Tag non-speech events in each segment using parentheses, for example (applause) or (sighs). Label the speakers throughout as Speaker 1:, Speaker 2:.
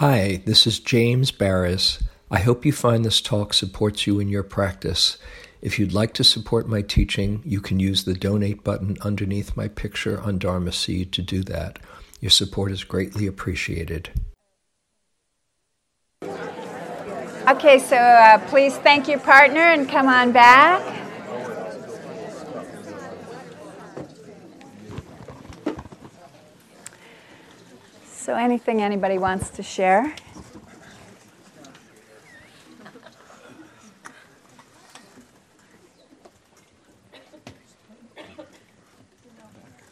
Speaker 1: Hi, this is James Baraz. I hope you find this talk supports you in your practice. If you'd like to support my teaching, you can use the donate button underneath my picture on Dharma Seed to do that. Your support is greatly appreciated.
Speaker 2: Okay, so uh, please thank your partner and come on back. So, anything anybody wants to share?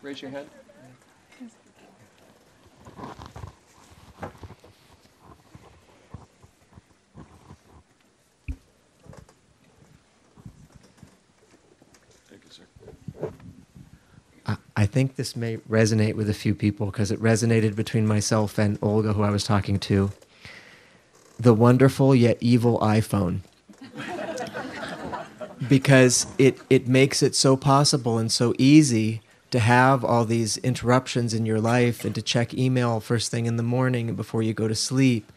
Speaker 3: Raise your hand. Thank you, sir.
Speaker 4: I- I think this may resonate with a few people because it resonated between myself and Olga, who I was talking to. The wonderful yet evil iPhone. (laughs) because it, it makes it so possible and so easy to have all these interruptions in your life and to check email first thing in the morning and before you go to sleep.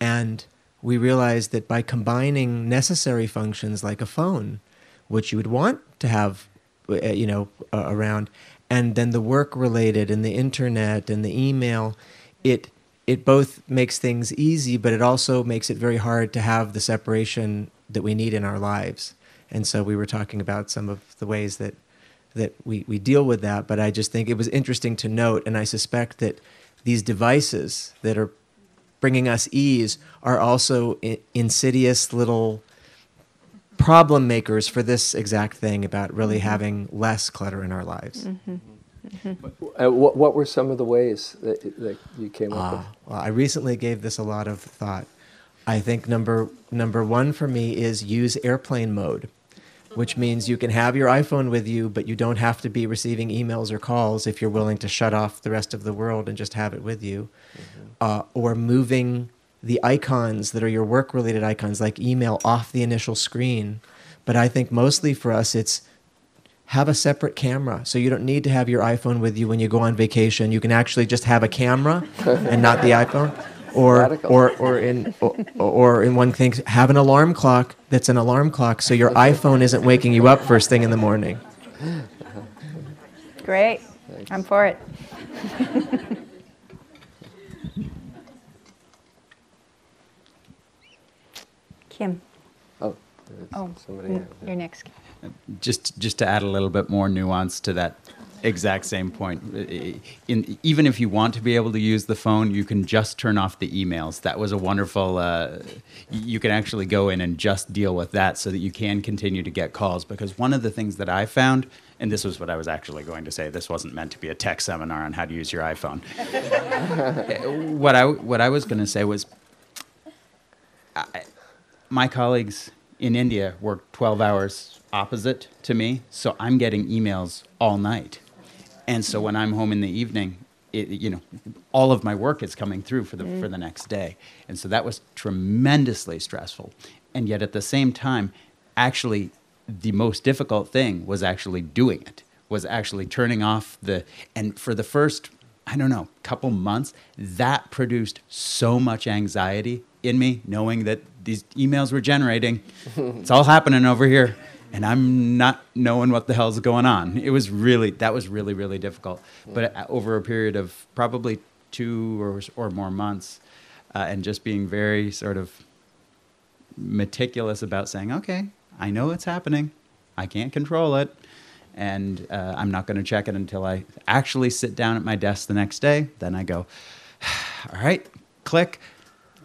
Speaker 4: And we realized that by combining necessary functions like a phone, which you would want to have, uh, you know, uh, around, and then the work related and the internet and the email, it it both makes things easy, but it also makes it very hard to have the separation that we need in our lives. And so we were talking about some of the ways that that we, we deal with that, but I just think it was interesting to note, and I suspect that these devices that are bringing us ease are also insidious little problem makers for this exact thing about really having less clutter in our lives.
Speaker 1: Uh, what, what were some of the ways that, that you came up with?
Speaker 4: Ah, well, I recently gave this a lot of thought. I think number number one for me is use airplane mode, which means you can have your iPhone with you, but you don't have to be receiving emails or calls if you're willing to shut off the rest of the world and just have it with you. Uh, or moving the icons that are your work related icons, like email, off the initial screen. But I think mostly for us, it's have a separate camera so you don't need to have your iphone with you when you go on vacation you can actually just have a camera and not the iphone (laughs) or
Speaker 1: Radical.
Speaker 4: or or in or, or in one thing have an alarm clock that's an alarm clock so your iphone isn't waking you up first thing in the morning
Speaker 2: Great. I'm for it. (laughs) Kim.
Speaker 1: Oh,
Speaker 2: Oh,
Speaker 1: somebody. there.
Speaker 2: you're next.
Speaker 5: Uh, just just to add a little bit more nuance to that exact same point uh, uh, in, even if you want to be able to use the phone you can just turn off the emails that was a wonderful uh, you can actually go in and just deal with that so that you can continue to get calls because one of the things that i found and this was what i was actually going to say this wasn't meant to be a tech seminar on how to use your iphone (laughs) what i what i was going to say was my colleagues in India work 12 hours opposite to me, so I'm getting emails all night. And so when I'm home in the evening, it, you know, all of my work is coming through for the for the next day. And so that was tremendously stressful. And yet at the same time, actually the most difficult thing was actually doing it. Was actually turning off the and for the first I don't know, couple months, that produced so much anxiety in me, knowing that these emails we're generating. it's all happening over here, and I'm not knowing what the hell's going on. It was really, that was really, really difficult. But uh, over a period of probably two or, or more months, uh, and just being very sort of meticulous about saying, okay, I know it's happening. I can't control it. And uh, I'm not going to check it until I actually sit down at my desk the next day. Then I go, (sighs) all right, click.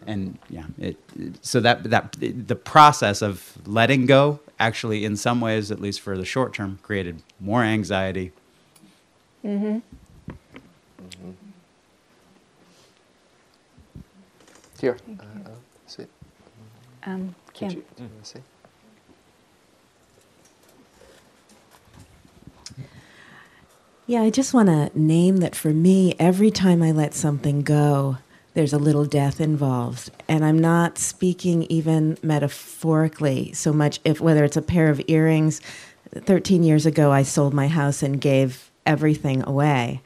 Speaker 5: And yeah, it, so that, that the process of letting go actually, in some ways, at least for the short term, created more anxiety.
Speaker 1: Here. Uh, uh, see.
Speaker 2: Um, Kim.
Speaker 1: you, do you see?
Speaker 6: Yeah, I just want to name that for me, every time I let something go, there's a little death involved. And I'm not speaking even metaphorically so much if whether it's a pair of earrings. 13 years ago, I sold my house and gave everything away.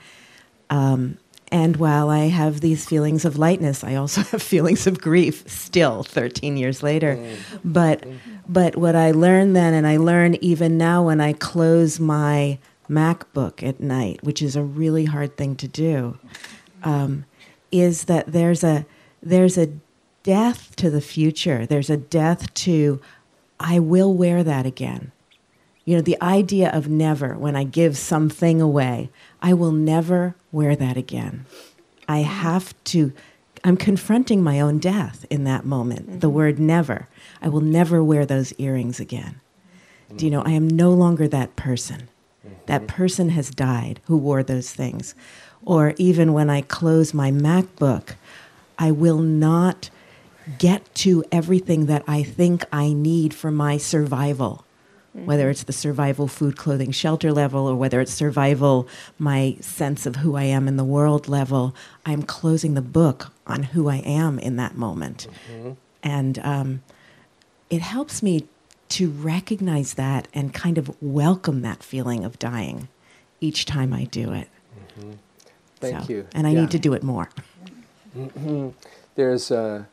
Speaker 6: Um, And while I have these feelings of lightness, I also (laughs) have feelings of grief still 13 years later. But but what I learned then and I learn even now when I close my MacBook at night, which is a really hard thing to do, um, is that there's a there's a death to the future. There's a death to I will wear that again. You know, the idea of never, when I give something away, I will never wear that again. I have to, I'm confronting my own death in that moment. Mm-hmm. The word never. I will never wear those earrings again. Mm-hmm. Do you know, I am no longer that person. Mm-hmm. That person has died who wore those things. Or even when I close my MacBook, I will not get to everything that I think I need for my survival mm-hmm. whether it's the survival food, clothing, shelter level, or whether it's survival, my sense of who I am in the world level, I'm closing the book on who I am in that moment. Mm-hmm. And um, it helps me to recognize that and kind of welcome that feeling of dying each time I do it.
Speaker 1: Mm-hmm. Thank so, you.
Speaker 6: And I yeah. need to do it more.
Speaker 1: Mm-hmm. There's a,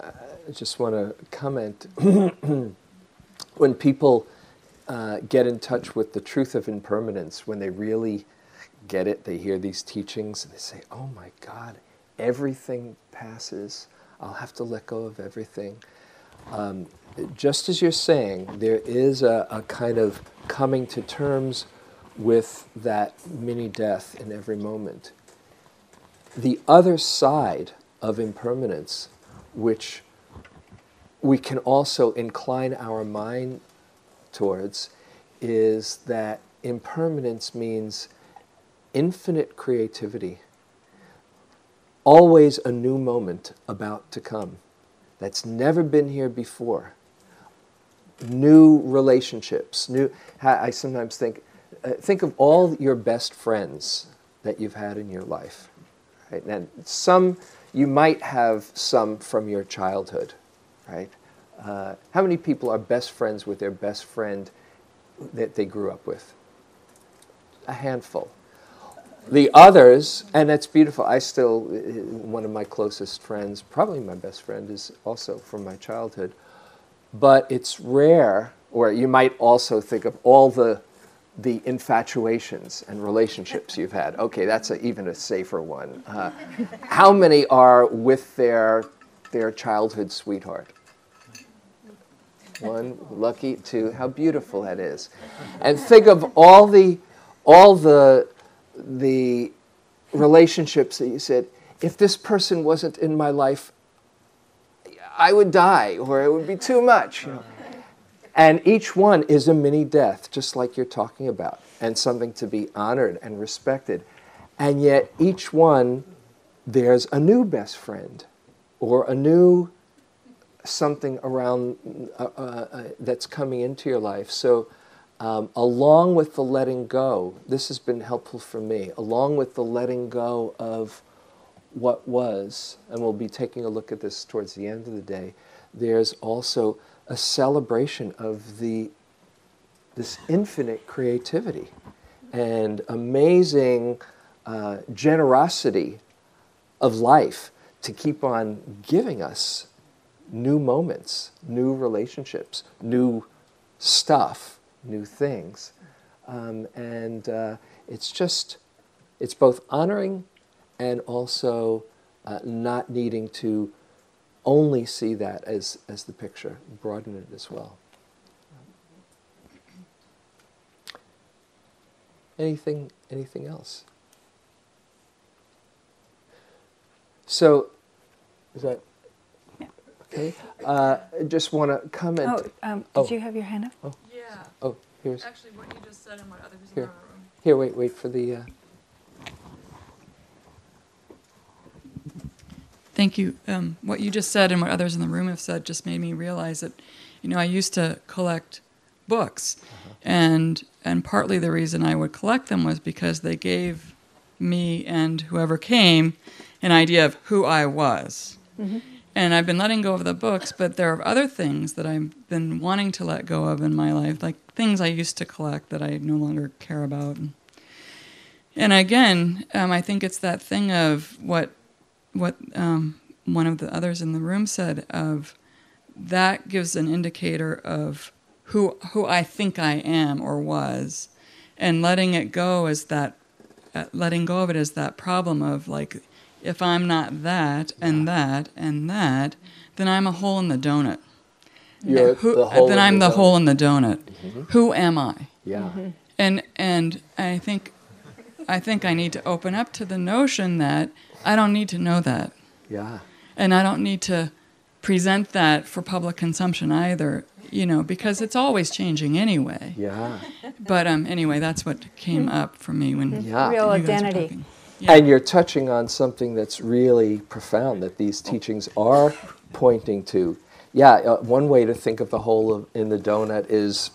Speaker 1: I just want to comment (clears throat) when people uh, get in touch with the truth of impermanence, when they really get it, they hear these teachings and they say, oh my God, everything passes. I'll have to let go of everything. Um, just as you're saying, there is a, a kind of coming to terms with that mini death in every moment. The other side of impermanence, which we can also incline our mind towards is that impermanence means infinite creativity, always a new moment about to come that's never been here before. New relationships, new. I sometimes think, think of all your best friends that you've had in your life, right? And some you might have some from your childhood, right? Uh, how many people are best friends with their best friend that they grew up with? A handful. The others, and that's beautiful. I still, one of my closest friends, probably my best friend, is also from my childhood. But it's rare, or you might also think of all the the infatuations and relationships you've had. Okay, that's a, even a safer one. Uh, how many are with their their childhood sweetheart? One, lucky. Two, how beautiful that is. And think of all the, all the, the relationships that you said, if this person wasn't in my life, I would die, or it would be too much. You know? And each one is a mini death, just like you're talking about, and something to be honored and respected. And yet, each one, there's a new best friend, or a new something around uh, uh, uh, that's coming into your life. So, um, along with the letting go, this has been helpful for me. Along with the letting go of what was, and we'll be taking a look at this towards the end of the day. There's also a celebration of the this infinite creativity and amazing uh, generosity of life to keep on giving us new moments, new relationships, new stuff, new things. Um, and uh, it's just, it's both honoring and also uh, not needing to only see that as, as the picture, broaden it as well. Anything, anything else? So, is that Okay. Uh, just want to comment.
Speaker 2: Oh, um, did oh. you have your hand up?
Speaker 1: Oh.
Speaker 7: Yeah.
Speaker 1: Oh, here's.
Speaker 7: Actually, what you just said and what others
Speaker 1: here.
Speaker 7: in our room.
Speaker 1: Here, wait, wait for the. Uh...
Speaker 7: Thank you. Um, what you just said and what others in the room have said just made me realize that, you know, I used to collect books, uh-huh. and and partly the reason I would collect them was because they gave me and whoever came an idea of who I was. Mm-hmm. And I've been letting go of the books, but there are other things that I've been wanting to let go of in my life, like things I used to collect that I no longer care about. and again, um, I think it's that thing of what what um, one of the others in the room said of that gives an indicator of who who I think I am or was, and letting it go is that uh, letting go of it is that problem of like if I'm not that and that and that, then I'm a hole in the donut.
Speaker 1: You're
Speaker 7: Who-
Speaker 1: the
Speaker 7: then I'm
Speaker 1: the
Speaker 7: the hole in the donut. Who am I?
Speaker 1: Yeah.
Speaker 7: and and I think I think I need to open up to the notion that I don't need to know that,
Speaker 1: Yeah.
Speaker 7: and I don't need to present that for public consumption either. You know, because it's always changing anyway.
Speaker 1: Yeah.
Speaker 7: But um, anyway, that's what came up for me when
Speaker 1: Yeah.
Speaker 2: Real
Speaker 7: you guys were
Speaker 2: identity.
Speaker 7: talking. Yeah.
Speaker 1: And you're touching on something that's really profound that these teachings are pointing to. Yeah, uh, one way to think of the hole of, in the donut is,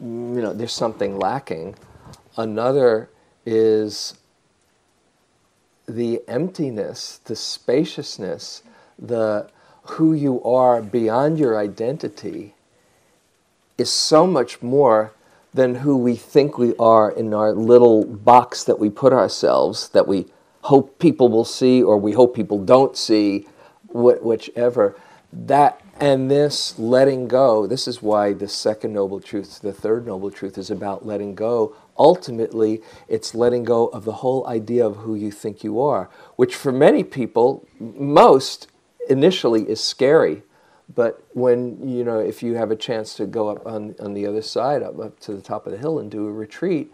Speaker 1: you know, there's something lacking. Another is the emptiness, the spaciousness, the who you are beyond your identity is so much more than who we think we are in our little box that we put ourselves that we hope people will see or we hope people don't see wh- whichever. That and this letting go this is why the second noble truth the third noble truth is about letting go ultimately it's letting go of the whole idea of who you think you are which for many people most initially is scary. But when you know, if you have a chance to go up on on the other side, up, up to the top of the hill and do a retreat,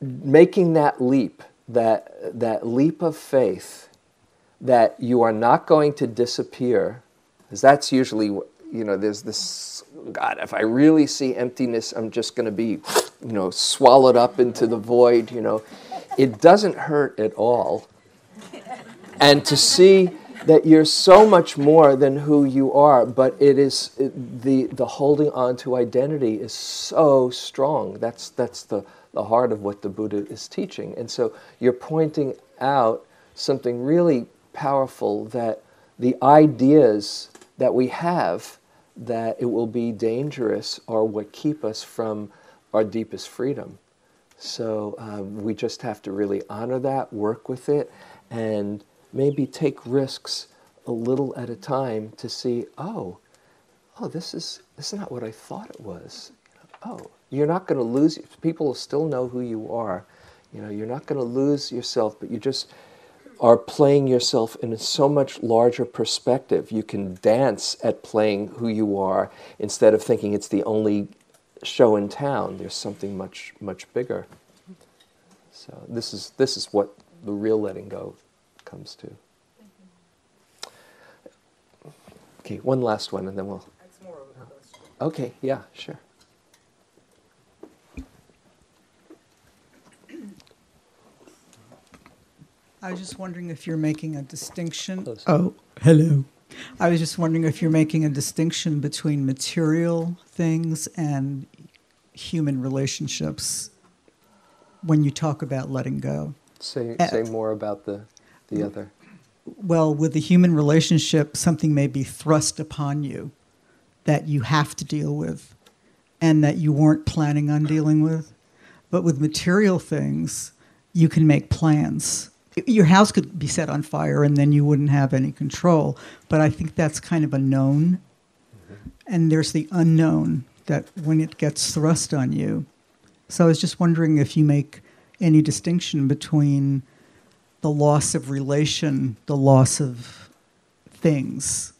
Speaker 1: making that leap, that that leap of faith, that you are not going to disappear, because that's usually you know, there's this God. If I really see emptiness, I'm just going to be, you know, swallowed up into the void. You know, it doesn't hurt at all and to see that you're so much more than who you are but it is it, the the holding on to identity is so strong that's that's the the heart of what the buddha is teaching and so you're pointing out something really powerful that the ideas that we have that it will be dangerous are what keep us from our deepest freedom so um, we just have to really honor that, work with it, and maybe take risks a little at a time to see, oh, oh, this is this is not what I thought it was. Oh, you're not going to lose. People will still know who you are. You know, you're not going to lose yourself, but you just are playing yourself in a so much larger perspective. You can dance at playing who you are instead of thinking it's the only show in town. There's something much much bigger. So this is this is what the real letting go comes to. Okay, one last one, and then we'll. Okay, yeah, sure.
Speaker 8: I was just wondering if you're making a distinction. Oh, hello. I was just wondering if you're making a distinction between material things and human relationships when you talk about letting go.
Speaker 1: Say
Speaker 8: Uh,
Speaker 1: say more about the the other.
Speaker 8: Well, with the human relationship, something may be thrust upon you that you have to deal with and that you weren't planning on dealing with. But with material things, you can make plans. Your house could be set on fire and then you wouldn't have any control. But I think that's kind of a known. Mm-hmm. And there's the unknown that when it gets thrust on you. So I was just wondering if you make any distinction between the loss of relation, the loss of things.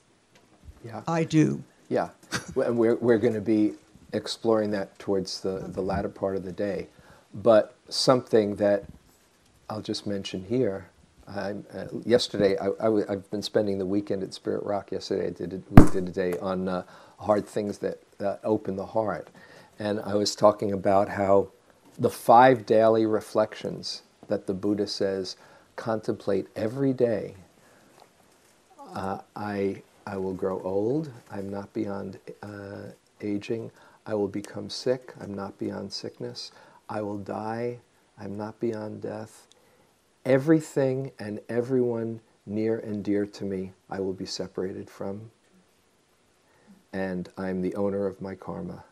Speaker 1: Yeah.
Speaker 8: I do.
Speaker 1: Yeah, and we're, we're going to be exploring that towards the, the latter part of the day. But something that I'll just mention here. Uh, yesterday, I, I've been spending the weekend at Spirit Rock. Yesterday, I did a, we did a day on uh, hard things that uh, open the heart, and I was talking about how the five daily reflections that the Buddha says contemplate every day uh, I, I will grow old. I'm not beyond uh, aging. I will become sick. I'm not beyond sickness. I will die. I'm not beyond death. Everything and everyone near and dear to me, I will be separated from. And I'm the owner of my karma.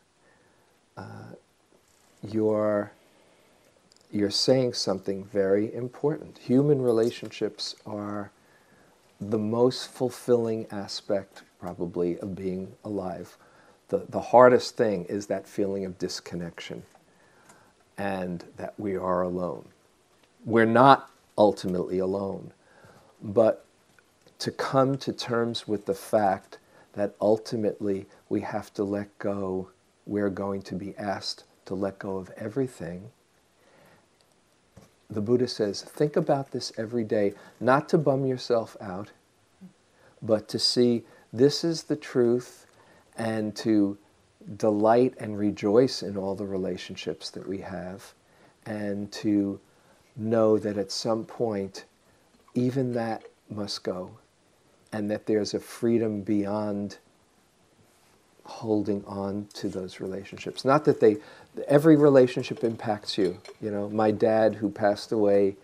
Speaker 1: Uh, your you're saying something very important. Human relationships are the most fulfilling aspect, probably, of being alive. The, the hardest thing is that feeling of disconnection and that we are alone. We're not ultimately alone, but to come to terms with the fact that ultimately we have to let go, we're going to be asked to let go of everything. The Buddha says, think about this every day, not to bum yourself out, but to see this is the truth and to delight and rejoice in all the relationships that we have and to know that at some point even that must go and that there's a freedom beyond holding on to those relationships. Not that they, every relationship impacts you. You know, my dad who passed away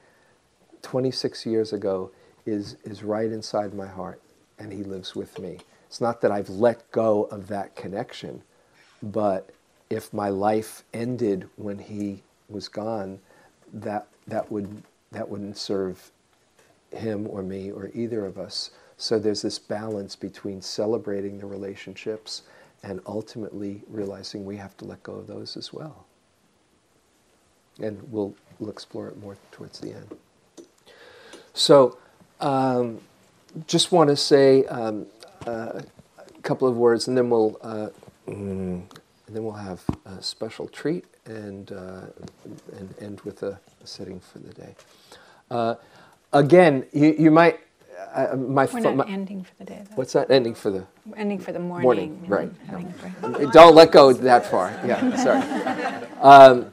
Speaker 1: 26 years ago is, is right inside my heart and he lives with me. It's not that I've let go of that connection, but if my life ended when he was gone, that, that, would, that wouldn't serve him or me or either of us. So there's this balance between celebrating the relationships and ultimately realizing we have to let go of those as well. And we'll, we'll explore it more towards the end. So, um, just want to say um, uh, a couple of words, and then we'll uh, mm, and then we'll have a special treat and uh, and end with a, a, setting for the day. Uh, again, you, you might
Speaker 2: uh, my We're not my, ending for the day. Though.
Speaker 1: What's that? Ending for the
Speaker 2: ending for the morning.
Speaker 1: Morning, right? Don't let go that far. Yeah, sorry. Um,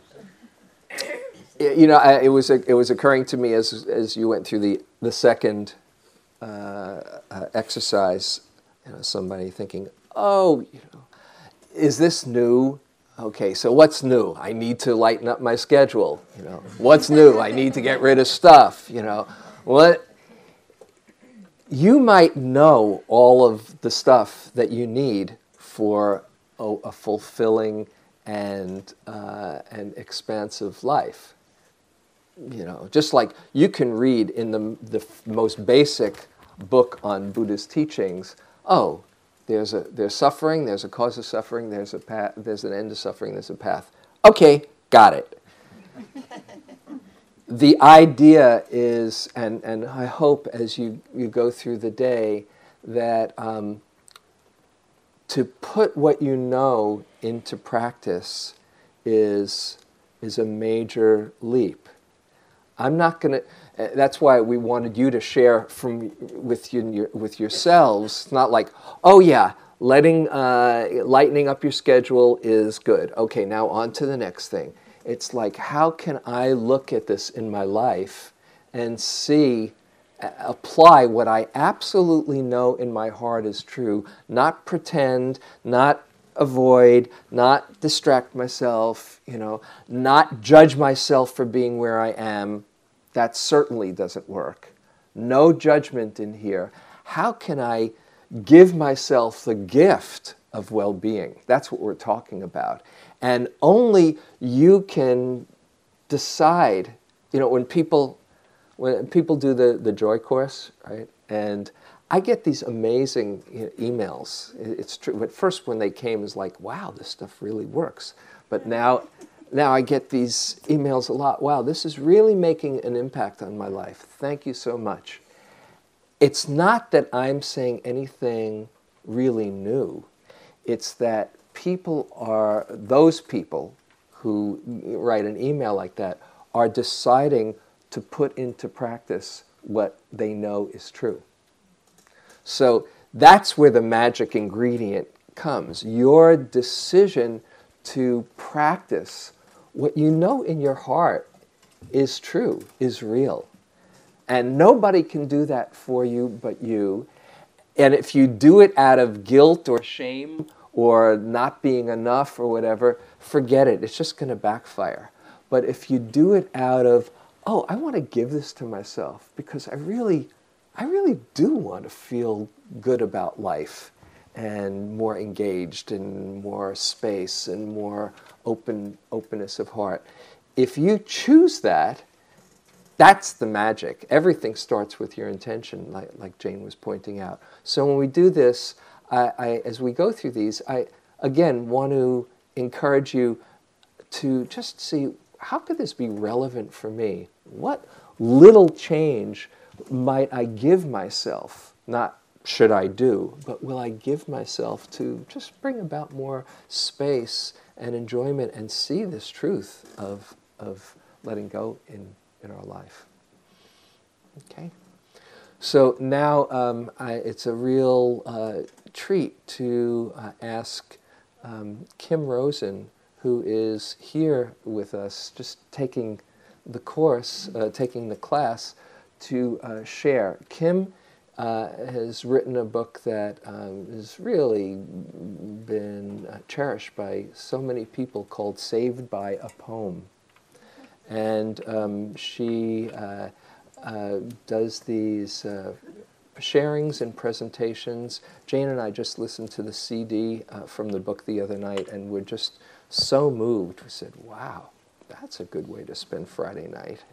Speaker 1: you know, I, it was it was occurring to me as as you went through the the second uh, uh, exercise. You know, somebody thinking, oh, you know, is this new? Okay, so what's new? I need to lighten up my schedule. You know, what's new? I need to get rid of stuff. You know, what you might know all of the stuff that you need for a, a fulfilling and, uh, and expansive life. You know, just like you can read in the, the most basic book on Buddhist teachings, oh, there's, a, there's suffering, there's a cause of suffering, there's, a path, there's an end to suffering, there's a path. Okay, got it. (laughs) the idea is, and, and I hope as you, you go through the day, that um, to put what you know into practice is, is a major leap. I'm not going to. Uh, that's why we wanted you to share from with you with yourselves. It's not like, oh yeah, letting uh, lightening up your schedule is good. Okay, now on to the next thing. It's like, how can I look at this in my life and see, apply what I absolutely know in my heart is true, not pretend, not avoid, not distract myself, you know, not judge myself for being where I am. That certainly doesn't work. No judgment in here. How can I give myself the gift of well being? That's what we're talking about. And only you can decide, you know, when people when people do the, the joy course, right? And I get these amazing you know, emails. It's true. At first, when they came, is like, wow, this stuff really works. But now, now I get these emails a lot. Wow, this is really making an impact on my life. Thank you so much. It's not that I'm saying anything really new. It's that people are, those people who write an email like that are deciding to put into practice what they know is true. So that's where the magic ingredient comes. Your decision to practice what you know in your heart is true, is real. And nobody can do that for you but you. And if you do it out of guilt or shame or not being enough or whatever, forget it. It's just going to backfire. But if you do it out of, oh, I want to give this to myself because I really, I really do want to feel good about life and more engaged and more space and more open openness of heart. if you choose that, that's the magic. Everything starts with your intention, like, like Jane was pointing out. So when we do this, I, I, as we go through these, I again want to encourage you to just see how could this be relevant for me? What little change might I give myself? Not should I do, but will I give myself to just bring about more space and enjoyment and see this truth of, of letting go in, in our life? Okay? So now um, I, it's a real uh, treat to uh, ask um, Kim Rosen, who is here with us, just taking the course, uh, taking the class, to uh, share. Kim uh, has written a book that um, has really been uh, cherished by so many people called Saved by a Poem. And um, she uh, uh, does these uh, sharings and presentations. Jane and I just listened to the CD from the book the other night, and we're just so moved. We said, wow, that's a good way to spend Friday night.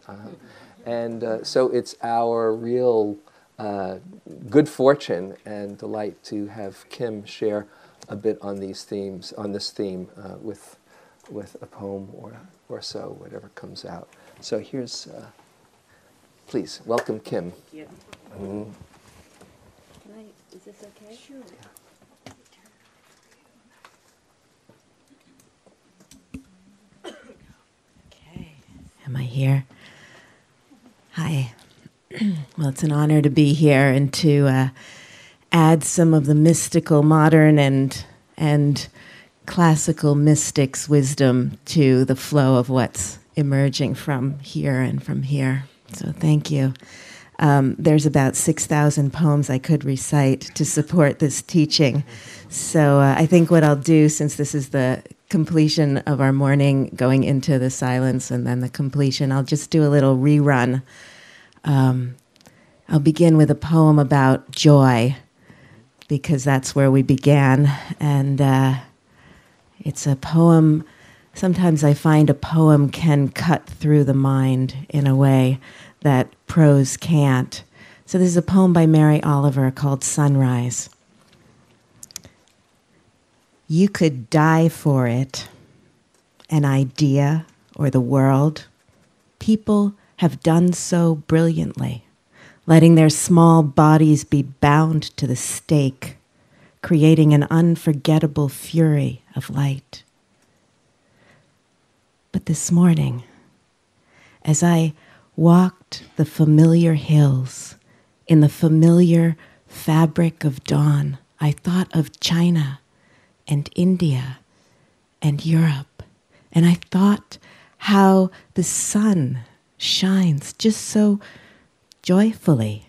Speaker 1: and so it's our real uh, good fortune and delight to have Kim share a bit on these themes, on this theme, uh, with with a poem or or so, whatever comes out. So here's, uh, please welcome Kim.
Speaker 9: Thank you.
Speaker 1: Mm.
Speaker 9: I, is this okay? Sure. (coughs)
Speaker 6: Okay. Am I here? Hi. Well, it's an honor to be here and to uh, add some of the mystical, modern, and and classical mystics' wisdom to the flow of what's emerging from here and from here. So, thank you. Um, there's about 6,000 poems I could recite to support this teaching. So, uh, I think what I'll do, since this is the completion of our morning, going into the silence and then the completion, I'll just do a little rerun um, I'll begin with a poem about joy because that's where we began. And uh, it's a poem. Sometimes I find a poem can cut through the mind in a way that prose can't. So, this is a poem by Mary Oliver called Sunrise. You could die for it, an idea or the world. People have done so brilliantly, letting their small bodies be bound to the stake, creating an unforgettable fury of light. But this morning, as I walked the familiar hills in the familiar fabric of dawn, I thought of China and India and Europe, and I thought how the sun shines just so joyfully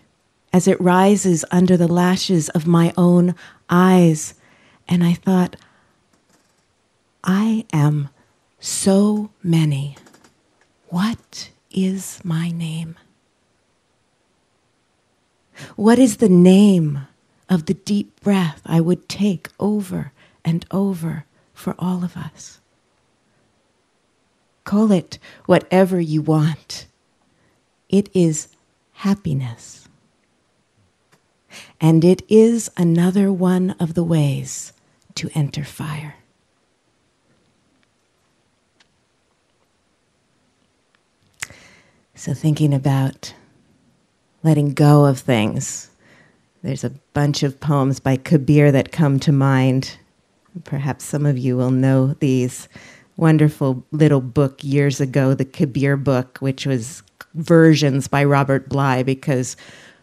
Speaker 6: as it rises under the lashes of my own eyes. And I thought, I am so many. What is my name? What is the name of the deep breath I would take over and over for all of us? Call it whatever you want. It is happiness. And it is another one of the ways to enter fire. So, thinking about letting go of things, there's a bunch of poems by Kabir that come to mind. Perhaps some of you will know these wonderful little book years ago, the Kabir book, which was versions by Robert Bly, because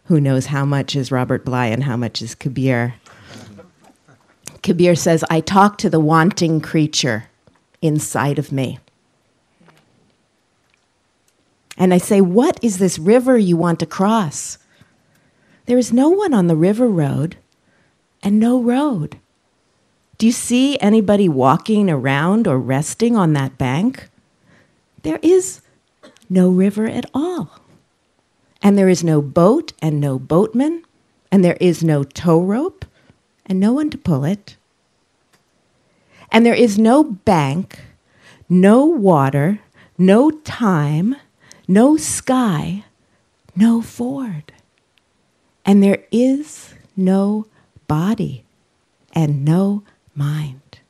Speaker 6: who knows how much is Robert Bly and how much is Kabir. Kabir says, I talk to the wanting creature inside of me. And I say, What is this river you want to cross? There is no one on the river road and no road. Do you see anybody walking around or resting on that bank? There is no river at all. And there is no boat and no boatman, and there is no tow rope and no one to pull it. And there is no bank, no water, no time, no sky, no Ford. And there is no body and no mind.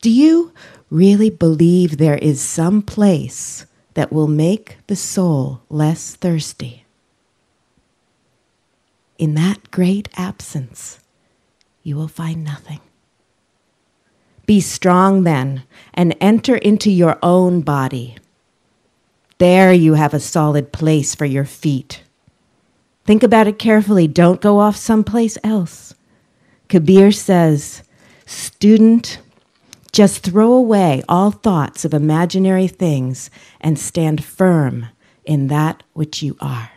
Speaker 6: Do you really believe there is some place that will make the soul less thirsty? In that great absence, you will find nothing. Be strong then and enter into your own body. There you have a solid place for your feet. Think about it carefully. Don't go off someplace else. Kabir says, Student, just throw away all thoughts of imaginary things and stand firm in that which you are.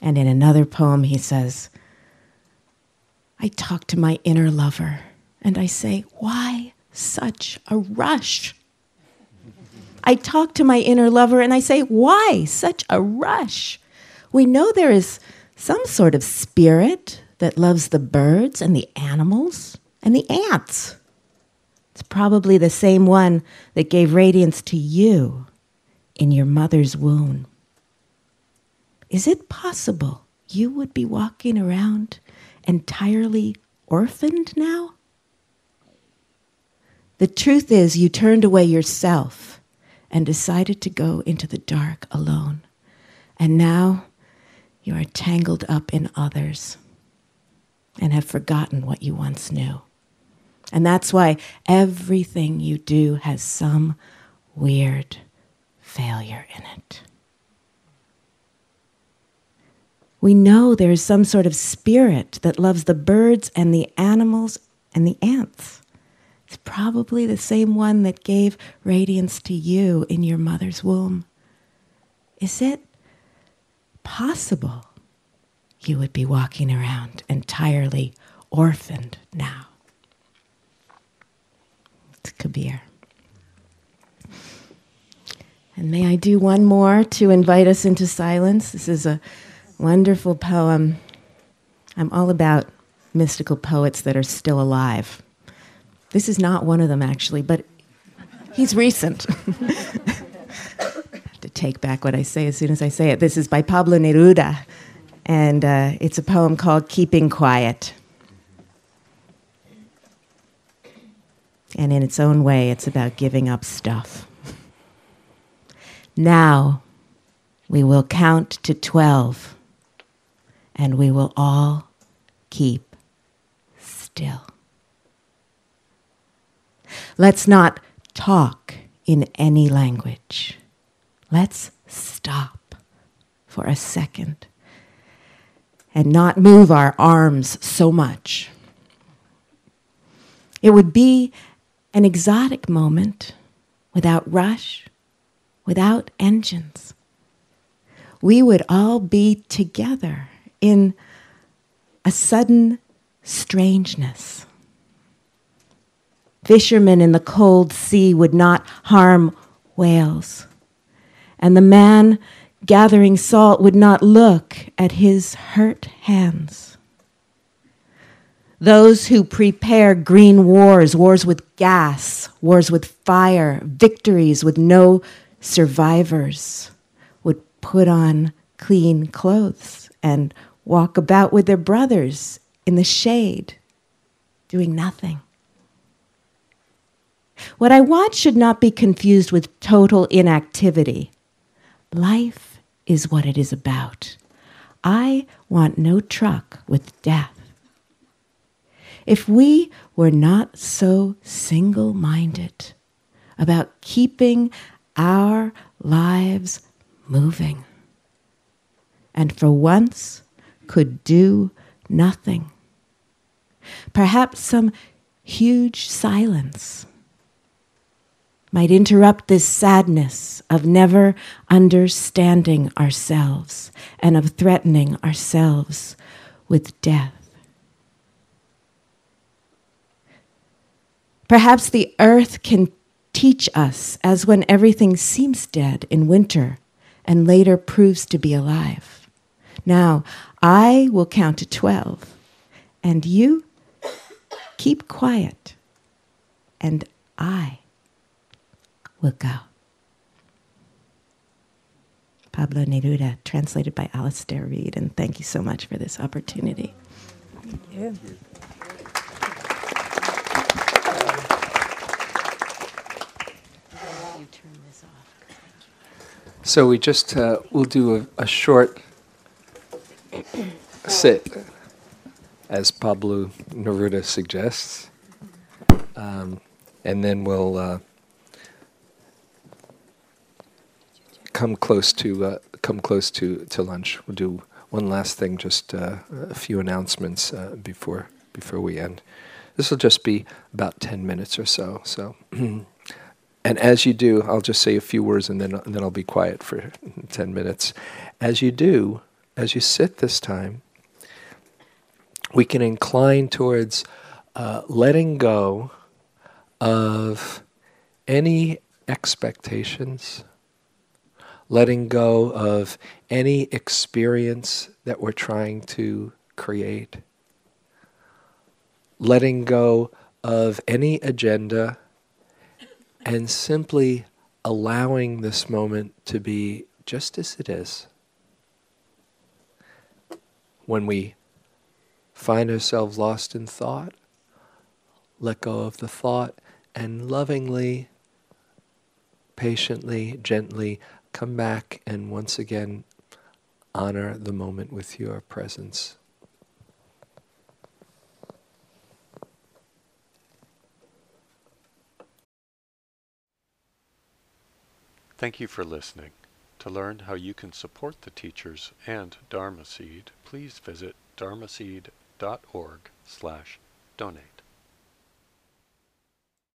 Speaker 6: And in another poem, he says, I talk to my inner lover and I say, Why such a rush? I talk to my inner lover and I say, Why such a rush? We know there is some sort of spirit that loves the birds and the animals and the ants. It's probably the same one that gave radiance to you in your mother's womb. Is it possible you would be walking around entirely orphaned now? The truth is, you turned away yourself and decided to go into the dark alone. And now you are tangled up in others and have forgotten what you once knew. And that's why everything you do has some weird failure in it. We know there is some sort of spirit that loves the birds and the animals and the ants. It's probably the same one that gave radiance to you in your mother's womb. Is it possible you would be walking around entirely orphaned now? It's Kabir. And may I do one more to invite us into silence? This is a wonderful poem. I'm all about mystical poets that are still alive. This is not one of them, actually, but he's recent. (laughs) take back what I say as soon as I say it. This is by Pablo Neruda, and uh, it's a poem called Keeping Quiet. And in its own way, it's about giving up stuff. (laughs) Now we will count to 12 and we will all keep still. Let's not talk in any language. Let's stop for a second and not move our arms so much. It would be an exotic moment without rush, without engines. We would all be together in a sudden strangeness. Fishermen in the cold sea would not harm whales, and the man gathering salt would not look at his hurt hands. Those who prepare green wars, wars with gas, wars with fire, victories with no survivors, would put on clean clothes and walk about with their brothers in the shade, doing nothing. What I want should not be confused with total inactivity. Life is what it is about. I want no truck with death. If we were not so single minded about keeping our lives moving, and for once could do nothing. Perhaps some huge silence might interrupt this sadness of never understanding ourselves and of threatening ourselves with death. Perhaps the earth can teach us as when everything seems dead in winter and later proves to be alive. Now, I will count to 12, and you keep quiet and will go. Pablo Neruda, translated by Alastair Reid, and thank you so much for this opportunity.
Speaker 2: Thank you.
Speaker 9: You this off.
Speaker 1: So we just uh, we'll do a, a short sit, as Pablo Neruda suggests, um, and then we'll uh, come close to uh, come close to, to lunch. We'll do one last thing, just uh, a few announcements uh, before before we end. This will just be about ten minutes or so. So. (clears throat) And as you do, I'll just say a few words and then, and then I'll be quiet for (laughs) 10 minutes. As you do, as you sit this time, we can incline towards uh, letting go of any expectations, letting go of any experience that we're trying to create, letting go of any agenda and simply allowing this moment to be just as it is. When we find ourselves lost in thought, let go of the thought and lovingly, patiently, gently come back and once again honor the moment with your presence.
Speaker 10: Thank you for listening. To learn how you can support the teachers and Dharma Seed, please visit dharmaseed.org slash donate.